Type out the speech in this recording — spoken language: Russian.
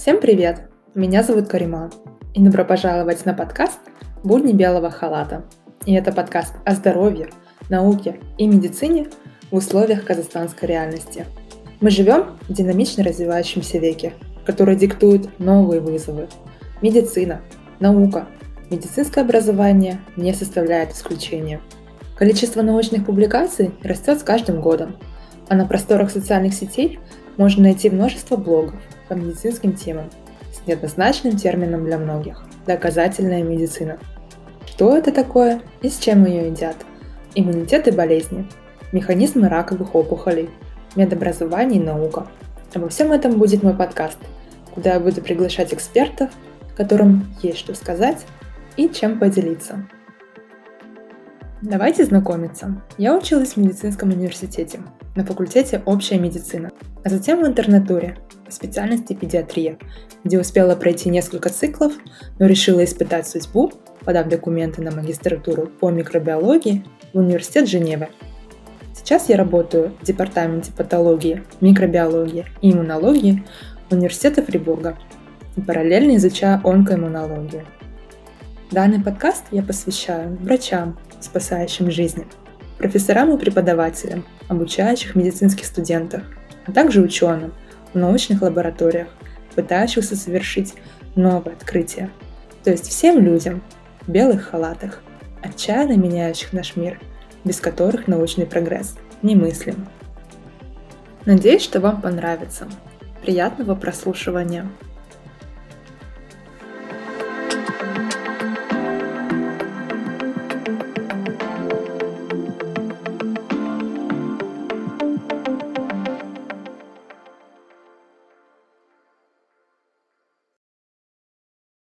Всем привет! Меня зовут Карима, и добро пожаловать на подкаст «Будни белого халата». И это подкаст о здоровье, науке и медицине в условиях казахстанской реальности. Мы живем в динамично развивающемся веке, который диктует новые вызовы. Медицина, наука, медицинское образование не составляет исключения. Количество научных публикаций растет с каждым годом, а на просторах социальных сетей можно найти множество блогов – по медицинским темам с неоднозначным термином для многих – доказательная медицина. Что это такое и с чем ее едят? Иммунитет и болезни, механизмы раковых опухолей, медобразование и наука. Обо всем этом будет мой подкаст, куда я буду приглашать экспертов, которым есть что сказать и чем поделиться. Давайте знакомиться. Я училась в медицинском университете на факультете общая медицина, а затем в интернатуре по специальности педиатрия, где успела пройти несколько циклов, но решила испытать судьбу, подав документы на магистратуру по микробиологии в университет Женевы. Сейчас я работаю в департаменте патологии, микробиологии и иммунологии университета Фрибурга и параллельно изучаю онкоиммунологию. Данный подкаст я посвящаю врачам, спасающим жизни, профессорам и преподавателям, обучающих медицинских студентов, а также ученым в научных лабораториях, пытающихся совершить новое открытие, то есть всем людям в белых халатах, отчаянно меняющих наш мир, без которых научный прогресс немыслим. Надеюсь, что вам понравится. Приятного прослушивания!